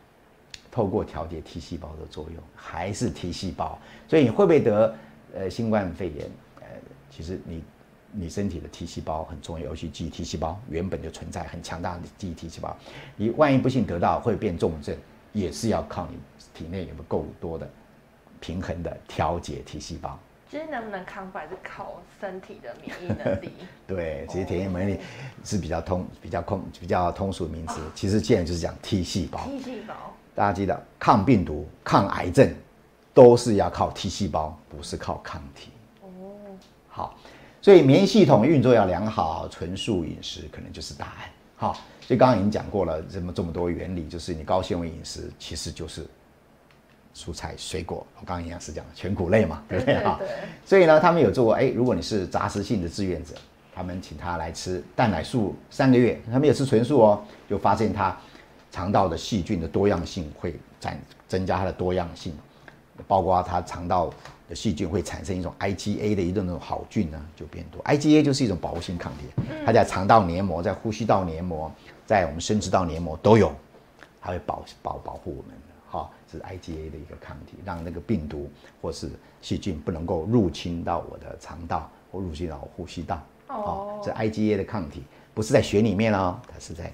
透过调节 T 细胞的作用，还是 T 细胞。所以你会不会得呃新冠肺炎？呃，其实你你身体的 T 细胞很重要，尤其记忆 T 细胞原本就存在很强大的记忆 T 细胞，你万一不幸得到会变重症，也是要靠你体内有没有够多的平衡的调节 T 细胞。其实能不能康复还是靠身体的免疫能力。(laughs) 对，其实体液免疫力是比较通、比较空、比较通俗的名词。其实现在就是讲 T 细胞。T 细胞，大家记得，抗病毒、抗癌症都是要靠 T 细胞，不是靠抗体。哦，好，所以免疫系统运作要良好，纯素饮食可能就是答案。好，所以刚刚已经讲过了，这么这么多原理，就是你高纤维饮食其实就是蔬菜、水果。我刚刚营养师讲的全谷类嘛，对不对哈？对所以呢，他们有做过，哎，如果你是杂食性的志愿者，他们请他来吃蛋奶素三个月，他们也吃纯素哦，就发现他肠道的细菌的多样性会增增加它的多样性，包括他肠道的细菌会产生一种 IgA 的一种那种好菌呢，就变多。IgA 就是一种保护性抗体，它在肠道黏膜、在呼吸道黏膜、在我们生殖道黏膜都有，它会保保保护我们是 IgA 的一个抗体，让那个病毒或是细菌不能够入侵到我的肠道或入侵到我呼吸道。哦这 IgA 的抗体不是在血里面哦，它是在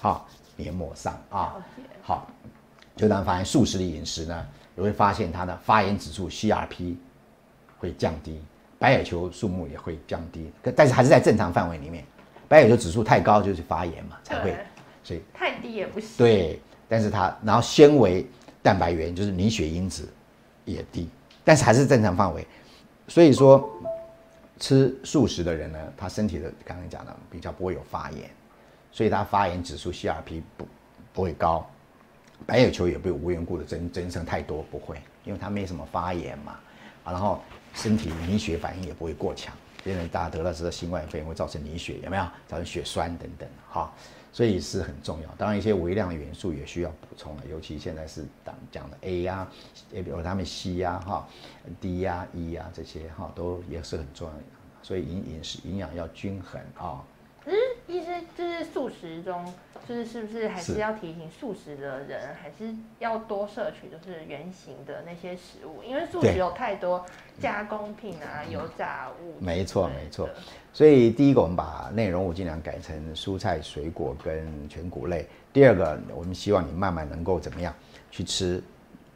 好、黏膜上啊。好，就当发现素食的饮食呢，你会发现它的发炎指数 CRP 会降低，白血球数目也会降低，可但是还是在正常范围里面。白血球指数太高就是发炎嘛，才会，所以太低也不行。，对，但是它然后纤维蛋白原就是凝血因子也低，但是还是正常范围。所以说，吃素食的人呢，他身体的刚刚讲的比较不会有发炎，所以他发炎指数 CRP 不不会高，白血球也不会无缘故的增增生太多，不会，因为他没什么发炎嘛，啊，然后身体凝血反应也不会过强，因为大家得到这个新冠肺炎会造成凝血，有没有？造成血栓等等，哈，所以是很重要。当然，一些微量元素也需要补充了，尤其现在是讲讲的 A 呀、也比如他们 C 呀、哈、D 呀、E 呀这些哈，都也是很重要的。所以饮饮食营养要均衡啊。就是素食中，就是是不是还是是要提醒素食的人，还是要多摄取就是原形的那些食物，因为素食有太多加工品啊、油炸物。没错没错。所以第一个，我们把内容物尽量改成蔬菜、水果跟全谷类。第二个，我们希望你慢慢能够怎么样去吃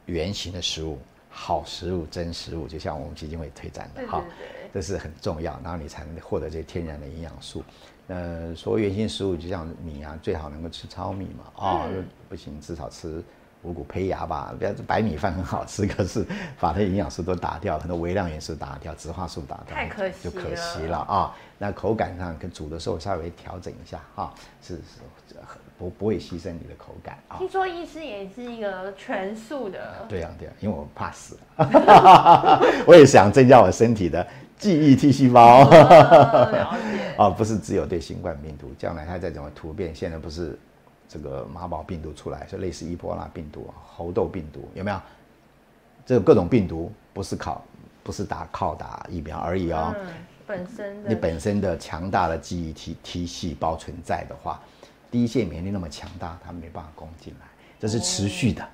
原形的食物，好食物、真食物，就像我们基金会推展的哈，对，这是很重要，然后你才能获得这些天然的营养素。呃，所谓原形食物，就像米啊，最好能够吃糙米嘛，哦，嗯不行，至少吃五谷胚芽吧。不要白米饭很好吃，(laughs) 可是把它的营养素都打掉，很多微量元素打掉，植化素打掉，太可惜就可惜了了啊。那口感上跟煮的时候稍微调整一下哈，是是不不会牺牲你的口感啊。听说医师也是一个全素的，对呀、对呀、因为我怕死，(laughs) 我也想增加我身体的记忆 T 细胞。(laughs) 啊，不是只有对新冠病毒，将来它再怎么突变，现在不是这个马宝病毒出来，是类似伊波拉病毒、猴痘病毒，有没有？这个各种病毒不是靠不是打靠打疫苗而已哦，嗯，本身的你本身的强大的记忆 T T 细胞存在的话，第一线免疫力那么强大，它没办法攻进来，这是持续的，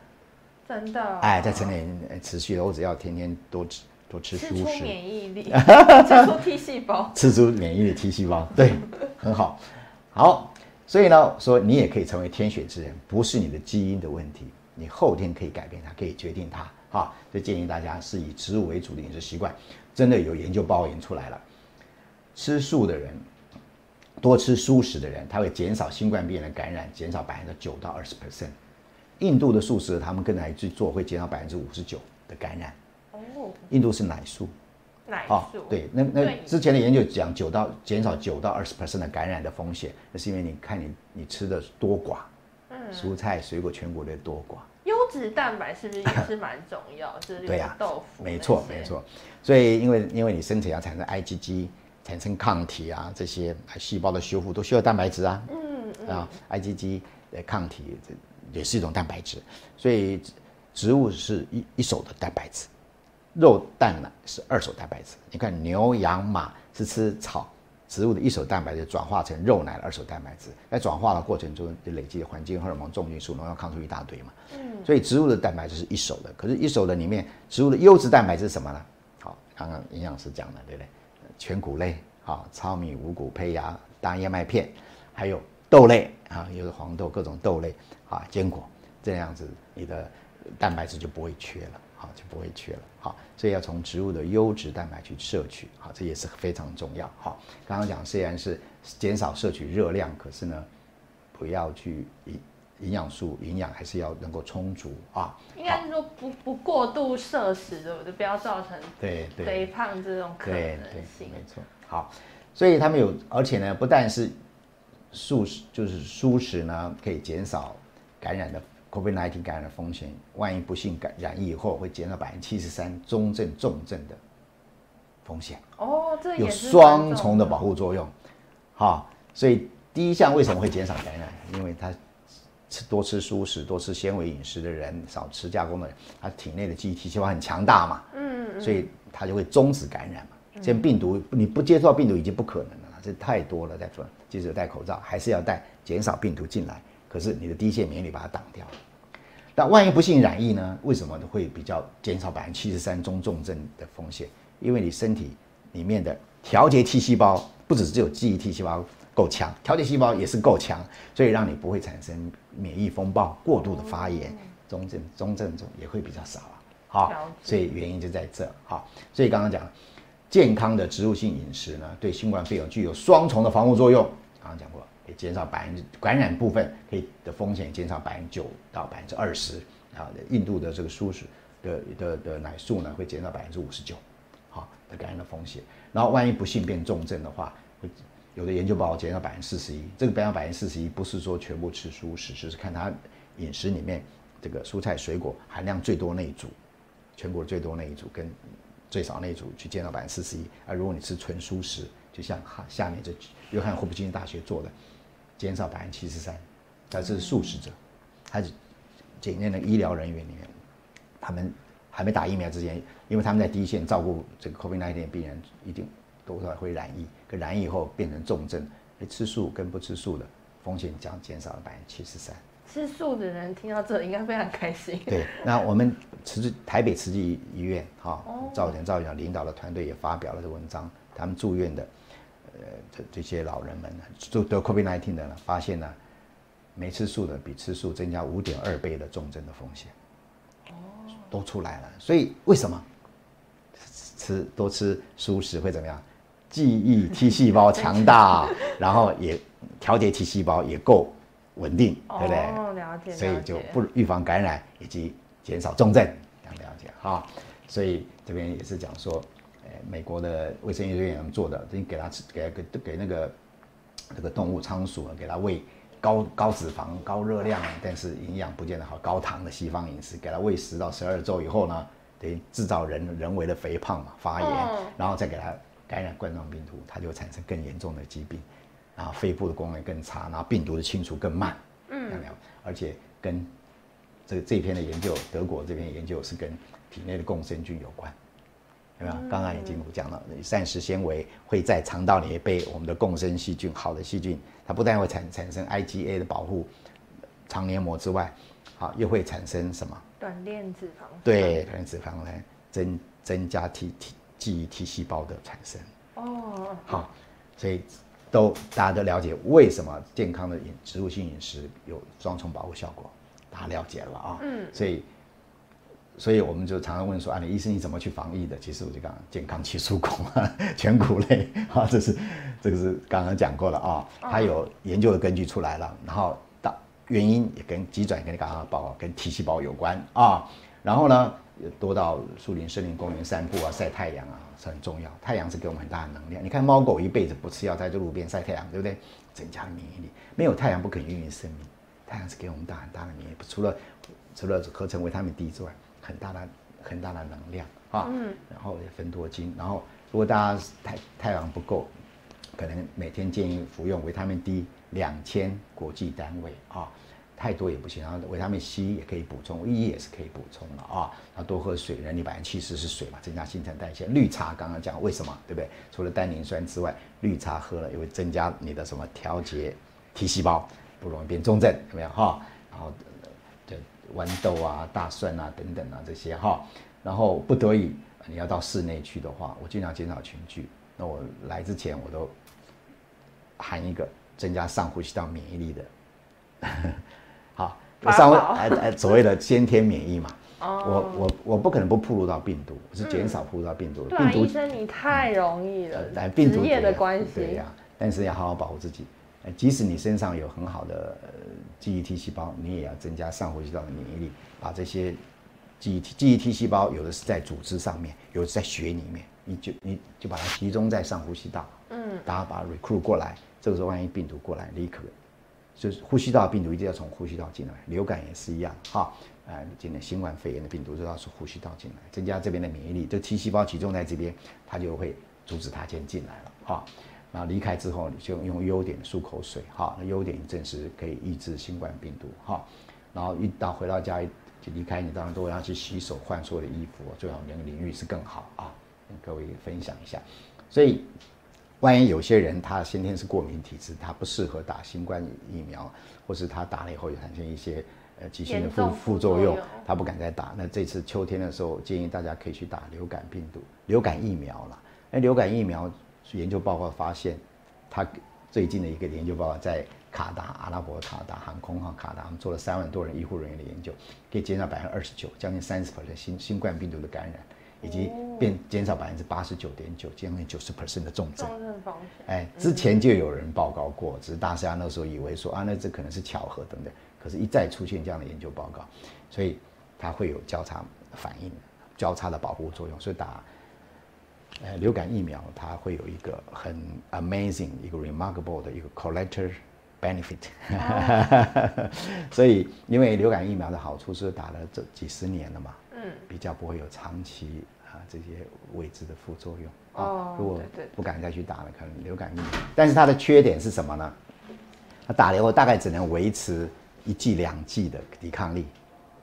真的，哎，在成年人持续的，我只要天天多吃多吃蔬食，免疫力，(laughs) 吃出 T 细胞。(laughs) 吃出免疫的 T 细胞，对，很好，好，所以呢，说你也可以成为天选之人，不是你的基因的问题，你后天可以改变它，可以决定它，哈，所以建议大家是以植物为主的饮食习惯，真的有研究报研出来了，吃素的人，多吃素食的人，他会减少新冠病的感染，减少百分之九到二十 percent。印度的素食，他们跟来去做，会减少百分之五十九的感染。哦，印度是奶素，奶啊素，，对，那那之前的研究讲九到减少九到二十 percent 的感染的风险，那是因为你看你你吃的多寡，嗯，蔬菜、水果、全谷类多寡，优质蛋白是不是也是蛮重要？(laughs) 就是对呀、豆腐，没错没。错。所以因为因为你身体要产生 IgG，产生抗体啊，这些细胞的修复都需要蛋白质啊，嗯嗯，啊，IgG 的抗体这也是一种蛋白质，所以植物是一一手的蛋白质，肉蛋奶是二手蛋白质。你看牛羊马是吃草，植物的一手蛋白质转化成肉奶的二手蛋白质，在转化的过程中就累积了环境荷尔蒙、重金属、农药、抗生素一大堆嘛。嗯，所以植物的蛋白质是一手的，可是，一手的里面，植物的优质蛋白质是什么呢？好，刚刚营养师讲的，对不对？全谷类，好，糙米、五谷、胚芽、大燕麦片，还有豆类啊，又是黄豆、各种豆类啊，坚果，这样子你的蛋白质就不会缺了，好，就不会缺了，好，所以要从植物的优质蛋白去摄取，好，这也是非常重要，好，刚刚讲虽然是减少摄取热量，可是呢，不要去营营养素营养还是要能够充足啊，应该是说不不过度摄食，对不对？不要造成对对肥胖这种可对能对，性。没错。好，所以他们有，而且呢，不但是素食，就是素食呢，可以减少感染的 COVID-19 感染的风险。万一不幸感染疫以后，会减少百分之七十三中症、重症的风险，哦，这有双重的保护作用。好，所以第一项为什么会减少感染？因为他吃多吃蔬食、多吃纤维饮食的人，少吃加工的人，他体内的记忆体细胞很强大嘛。嗯，嗯所以他就会终止感染嘛。现在病毒你不接触到病毒已经不可能了，这太多了，在做，即使戴口罩还是要戴，减少病毒进来。可是你的第一线免疫力把它挡掉了。那万一不幸染疫呢？为什么会比较减少百分之七十三中重症的风险？因为你身体里面的调节 T 细胞不只只有记忆 T 细胞够强，调节细胞也是够强，所以让你不会产生免疫风暴、过度的发炎，中症中症中也会比较少啊。好所以原因就在这。好，所以刚刚讲健康的植物性饮食呢，对新冠肺炎具有双重的防护作用。刚刚讲过，减少百分之感染部分可以的风险减少百分之九到百分之二十啊。印度的这个素食的的的奶素呢，会减少百分之五十九，好的感染的风险。然后万一不幸变重症的话，会有的研究报告减少百分之四十一。这个减少百分之四十一不是说全部吃素食，就是看它饮食里面这个蔬菜水果含量最多那一组，全国最多那一组跟最少那一组去减少百分之四十一。而如果你吃纯素食，就像哈下面这约翰霍普金斯大学做的，减少百分之七十三，但是素食者，他是检验的医疗人员里面，他们还没打疫苗之前，因为他们在第一线照顾这个 COVID-19 的病人，一定多少会染疫，可染疫以后变成重症，哎，吃素跟不吃素的风险将减少了百分之七十三。吃素的人听到这应该非常开心。对，那我们慈济台北慈济医院哈哦，赵田赵院长领导的团队也发表了这文章，他们住院的呃这这些老人们呢，就得 COVID-19 的呢，发现呢，没吃素的比吃素增加五点二倍的重症的风险。哦，都出来了，所以为什么吃多吃素食会怎么样？记忆 T 细胞强大，(laughs) 然后也调节 T 细胞也够稳定，对不对？哦，了解。所以就不预防感染以及减少重症，这样了解哈。所以这边也是讲说，呃，美国的卫生研究员做的，你给他吃，给给给那个那个动物仓鼠啊，给它喂高高脂肪、高热量，但是营养不见得好、高糖的西方饮食，给它喂十到十二周以后呢，等于制造人人为的肥胖嘛、发炎，嗯然后再给它感染冠状病毒，它就会产生更严重的疾病，然后肺部的功能更差，然后病毒的清除更慢，嗯，有没有？而且跟这个这篇的研究，德国这篇研究是跟体内的共生菌有关，有没有？刚刚已经讲了，膳食纤维会在肠道里被我们的共生细菌，好的细菌，它不但会产产生 IgA 的保护肠黏膜之外，好又会产生什么？短链脂肪。对，短脂肪来增增加 T T 记忆 T 细胞的产生。哦，好，所以都大家都了解为什么健康的饮植物性饮食有双重保护效果，大家了解了啊。嗯，所以所以我们就常常问说啊，你医生你怎么去防疫的？其实我就讲健康七蔬果啊，(laughs) 全谷类啊，这是这个是刚刚讲过了啊，它有研究的根据出来了，然后大原因也跟急转跟你刚刚的报告跟 T 细胞有关啊，然后呢多到树林、森林公园散步啊，晒太阳啊是很重要，太阳是给我们很大的能量。你看猫狗一辈子不吃药，在这路边晒太阳，对不对？增加了免疫力，没有太阳不可能孕育生命，太阳是给我们大很大的免疫力，除了除了合成维他命 D 之外，很大的很大的能量啊。嗯。然后也分多精，然后如果大家太太阳不够，可能每天建议服用维他命 D 两千国际单位啊，太多也不行。然后维他命 C 也可以补充，E 也是可以补充的啊。然后多喝水，人体百分之七十是水嘛，增加新陈代谢。绿茶刚刚讲为什么，对不对？除了单宁酸之外，绿茶喝了也会增加你的什么调节 T 细胞，不容易变重症，有没有哈？然后这豌豆啊、大蒜啊等等啊这些哈。然后不得已你要到室内去的话，我尽量减少群聚。那我来之前我都含一个增加上呼吸道免疫力的，(laughs) 好，法上宝哎哎所谓的先天免疫嘛。哦我我我不可能不暴露到病毒，我是减少暴露到病毒。对啊，病毒医生你太容易了呃，来病毒职业的关系对呀、。但是要好好保护自己。呃即使你身上有很好的呃记忆 T 细胞，你也要增加上呼吸道的免疫力，把这些记忆 T 记忆 T 细胞有的是在组织上面，有的是在血里面，你就你就把它集中在上呼吸道，嗯，然后把它 recruit 过来，这个时候万一病毒过来，立刻就是呼吸道病毒一定要从呼吸道进来，流感也是一样哈。呃，今年新冠肺炎的病毒都要从呼吸道进来，增加这边的免疫力。这 T 细胞集中在这边，它就会阻止它先进来了哈。然后离开之后，你就用优点漱口水哈，那优点证实可以抑制新冠病毒哈。然后一到回到家就离开，你当然都要去洗手、换所有的衣服，最好两个淋浴是更好啊。跟各位分享一下，所以万一有些人他先天是过敏体质，他不适合打新冠疫苗，或是他打了以后有产生一些呃急性的副副作用副作用，他不敢再打。那这次秋天的时候，建议大家可以去打流感病毒、流感疫苗了。那流感疫苗研究报告发现，他最近的一个研究报告在卡达阿拉伯卡达航空哈卡达，我们做了三万多人医护人员的研究，可以减少百分之二十九，将近三十 percent 新新冠病毒的感染，以及变减少百分之八十九点九，将近九十 percent 的重症。哎，之前就有人报告过，只是大家那时候以为说啊，那这可能是巧合等等。可是，一再出现这样的研究报告，所以它会有交叉反应、交叉的保护作用。所以打呃流感疫苗，它会有一个很 amazing、一个 remarkable 的一个 collector benefit。(laughs) 所以，因为流感疫苗的好处是打了这几十年了嘛，嗯，比较不会有长期啊这些未知的副作用。哦，如果不敢再去打了，可能流感疫苗。但是它的缺点是什么呢？它打了以后大概只能维持一剂两剂的抵抗力，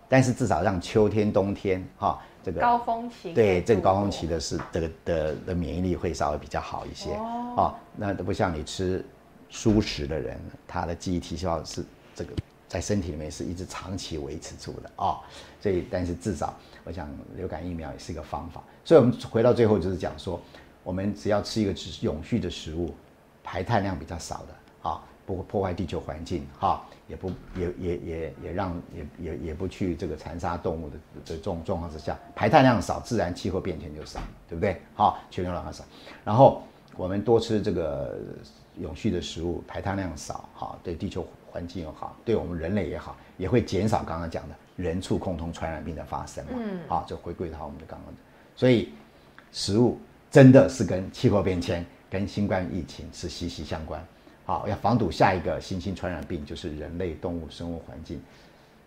但是至少让秋天、冬天哈这个高峰期对这个高峰期的是这个的的免疫力会稍微比较好一些哦。那都不像你吃蔬食的人，他的记忆体细胞是这个在身体里面是一直长期维持住的哦。所以，但是至少我想流感疫苗也是一个方法。所以我们回到最后就是讲说。我们只要吃一个永续的食物，排碳量比较少的，啊，不破坏地球环境，哈，也不也也也也让也也也不去这个残杀动物的的这种状况之下，排碳量少，自然气候变迁就少，对不对？好，全球暖化少。然后我们多吃这个永续的食物，排碳量少，好，对地球环境又好，对我们人类也好，也会减少刚刚讲的人畜共同传染病的发生嘛，嗯，好，就回归到我们的刚刚的，所以食物。真的是跟气候变迁、跟新冠疫情是息息相关。好，要防堵下一个新兴传染病，就是人类、动物、生物环境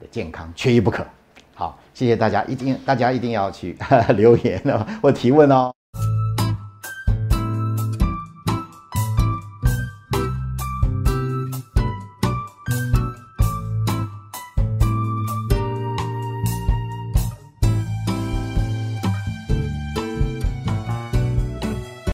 的健康缺一不可。好，谢谢大家，一定大家一定要去 (laughs) 留言哦或提问哦。